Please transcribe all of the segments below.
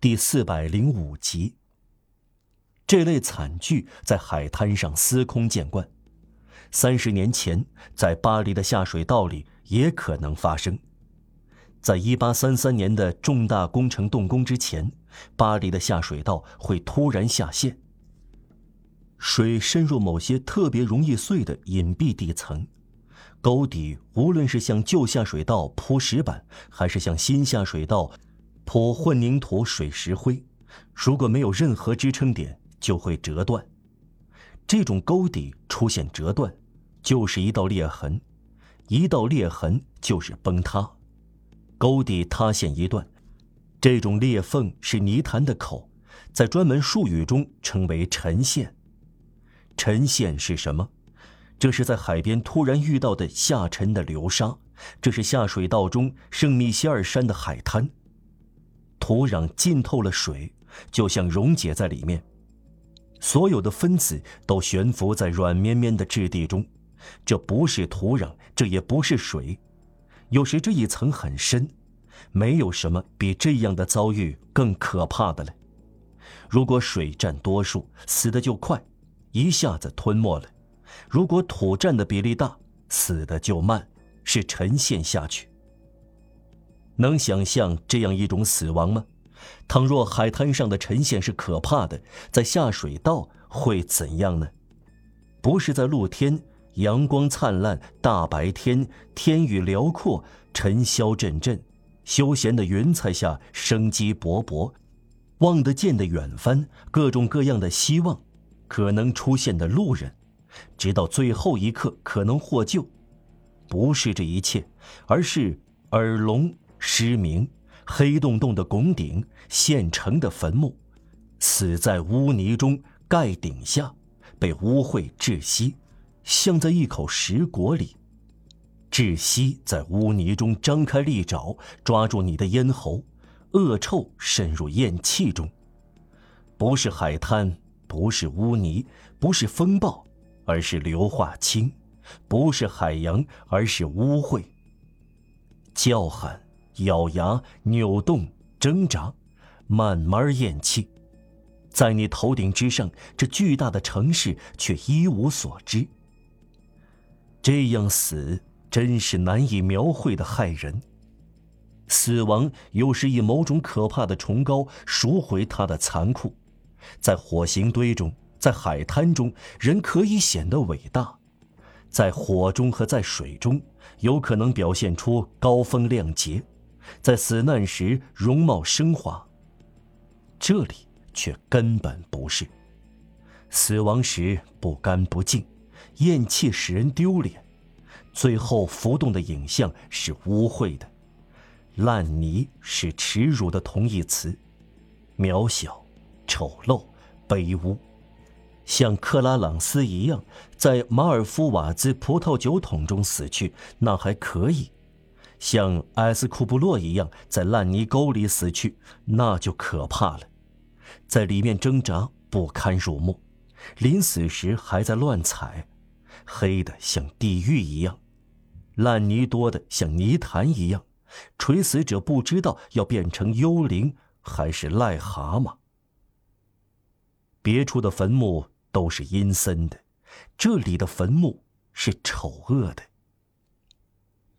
第四百零五集。这类惨剧在海滩上司空见惯，三十年前在巴黎的下水道里也可能发生。在一八三三年的重大工程动工之前，巴黎的下水道会突然下陷，水深入某些特别容易碎的隐蔽地层，沟底无论是向旧下水道铺石板，还是向新下水道铺混凝土水石灰，如果没有任何支撑点。就会折断，这种沟底出现折断，就是一道裂痕，一道裂痕就是崩塌，沟底塌陷一段，这种裂缝是泥潭的口，在专门术语中称为沉陷。沉陷是什么？这是在海边突然遇到的下沉的流沙，这是下水道中圣米歇尔山的海滩，土壤浸透了水，就像溶解在里面。所有的分子都悬浮在软绵绵的质地中，这不是土壤，这也不是水，有时这一层很深，没有什么比这样的遭遇更可怕的了。如果水占多数，死的就快，一下子吞没了；如果土占的比例大，死的就慢，是沉陷下去。能想象这样一种死亡吗？倘若海滩上的沉陷是可怕的，在下水道会怎样呢？不是在露天，阳光灿烂，大白天，天宇辽阔，尘嚣阵阵，休闲的云彩下生机勃勃，望得见的远方，各种各样的希望，可能出现的路人，直到最后一刻可能获救。不是这一切，而是耳聋失明。黑洞洞的拱顶，现成的坟墓，死在污泥中盖顶下，被污秽窒息，像在一口石椁里。窒息在污泥中张开利爪，抓住你的咽喉，恶臭渗入咽气中。不是海滩，不是污泥，不是风暴，而是硫化氢；不是海洋，而是污秽。叫喊。咬牙、扭动、挣扎，慢慢咽气，在你头顶之上，这巨大的城市却一无所知。这样死，真是难以描绘的骇人。死亡又是以某种可怕的崇高赎回它的残酷。在火刑堆中，在海滩中，人可以显得伟大；在火中和在水中，有可能表现出高风亮节。在死难时容貌升华，这里却根本不是。死亡时不干不净，咽气使人丢脸，最后浮动的影像是污秽的，烂泥是耻辱的同义词，渺小、丑陋、卑污，像克拉朗斯一样在马尔夫瓦兹葡萄酒桶中死去，那还可以。像埃斯库布洛一样在烂泥沟里死去，那就可怕了。在里面挣扎不堪入目，临死时还在乱踩，黑的像地狱一样，烂泥多的像泥潭一样，垂死者不知道要变成幽灵还是癞蛤蟆。别处的坟墓都是阴森的，这里的坟墓是丑恶的。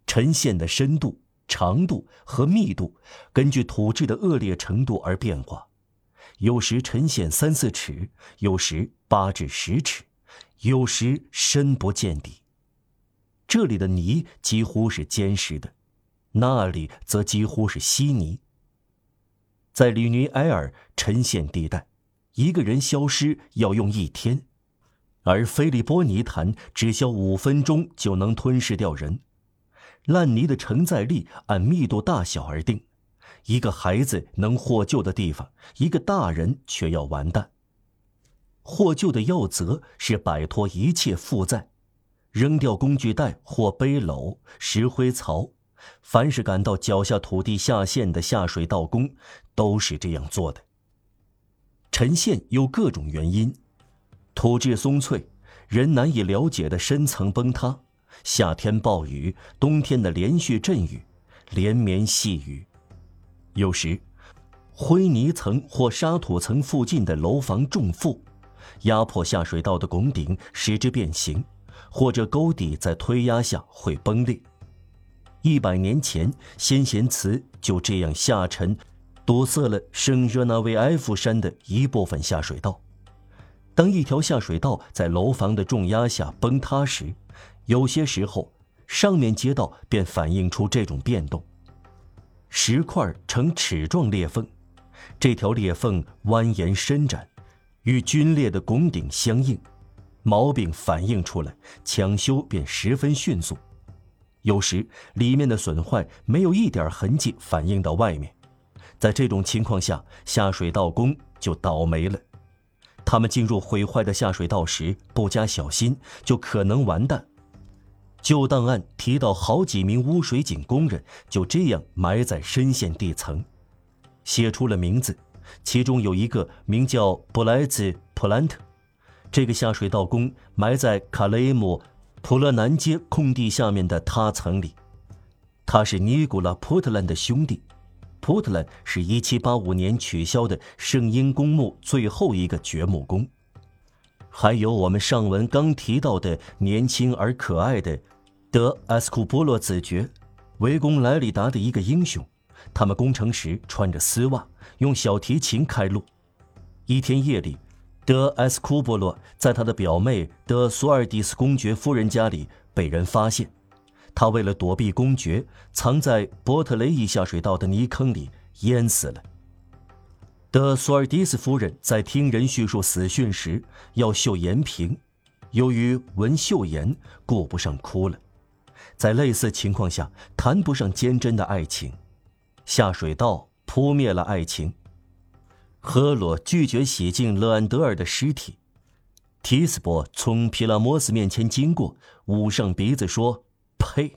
沉陷的深度、长度和密度，根据土质的恶劣程度而变化。有时沉陷三四尺，有时八至十尺，有时深不见底。这里的泥几乎是坚实的，那里则几乎是稀泥。在吕尼埃尔沉陷地带，一个人消失要用一天，而菲利波泥潭只消五分钟就能吞噬掉人。烂泥的承载力按密度大小而定，一个孩子能获救的地方，一个大人却要完蛋。获救的要则是摆脱一切负载，扔掉工具袋或背篓、石灰槽。凡是感到脚下土地下陷的下水道工，都是这样做的。沉陷有各种原因：土质松脆，人难以了解的深层崩塌。夏天暴雨，冬天的连续阵雨，连绵细雨，有时灰泥层或沙土层附近的楼房重负，压迫下水道的拱顶，使之变形，或者沟底在推压下会崩裂。一百年前，先贤祠就这样下沉，堵塞了圣热那维埃夫山的一部分下水道。当一条下水道在楼房的重压下崩塌时，有些时候上面街道便反映出这种变动。石块呈齿状裂缝，这条裂缝蜿蜒伸展，与龟裂的拱顶相应，毛病反映出来，抢修便十分迅速。有时里面的损坏没有一点痕迹反映到外面，在这种情况下，下水道工就倒霉了。他们进入毁坏的下水道时不加小心，就可能完蛋。旧档案提到，好几名污水井工人就这样埋在深陷地层，写出了名字，其中有一个名叫布莱兹·普兰特。这个下水道工埋在卡雷姆普勒南街空地下面的塌层里，他是尼古拉·普特兰的兄弟。普特兰是一七八五年取消的圣婴公墓最后一个掘墓工，还有我们上文刚提到的年轻而可爱的德埃斯库波洛子爵，围攻莱里达的一个英雄。他们攻城时穿着丝袜，用小提琴开路。一天夜里，德埃斯库波洛在他的表妹德索尔蒂斯公爵夫人家里被人发现。他为了躲避公爵，藏在波特雷伊下水道的泥坑里淹死了。德索尔迪斯夫人在听人叙述死讯时要绣颜屏，由于闻绣颜顾不上哭了。在类似情况下，谈不上坚贞的爱情。下水道扑灭了爱情。赫罗拒绝洗净勒安德尔的尸体。提斯伯从皮拉摩斯面前经过，捂上鼻子说。呸！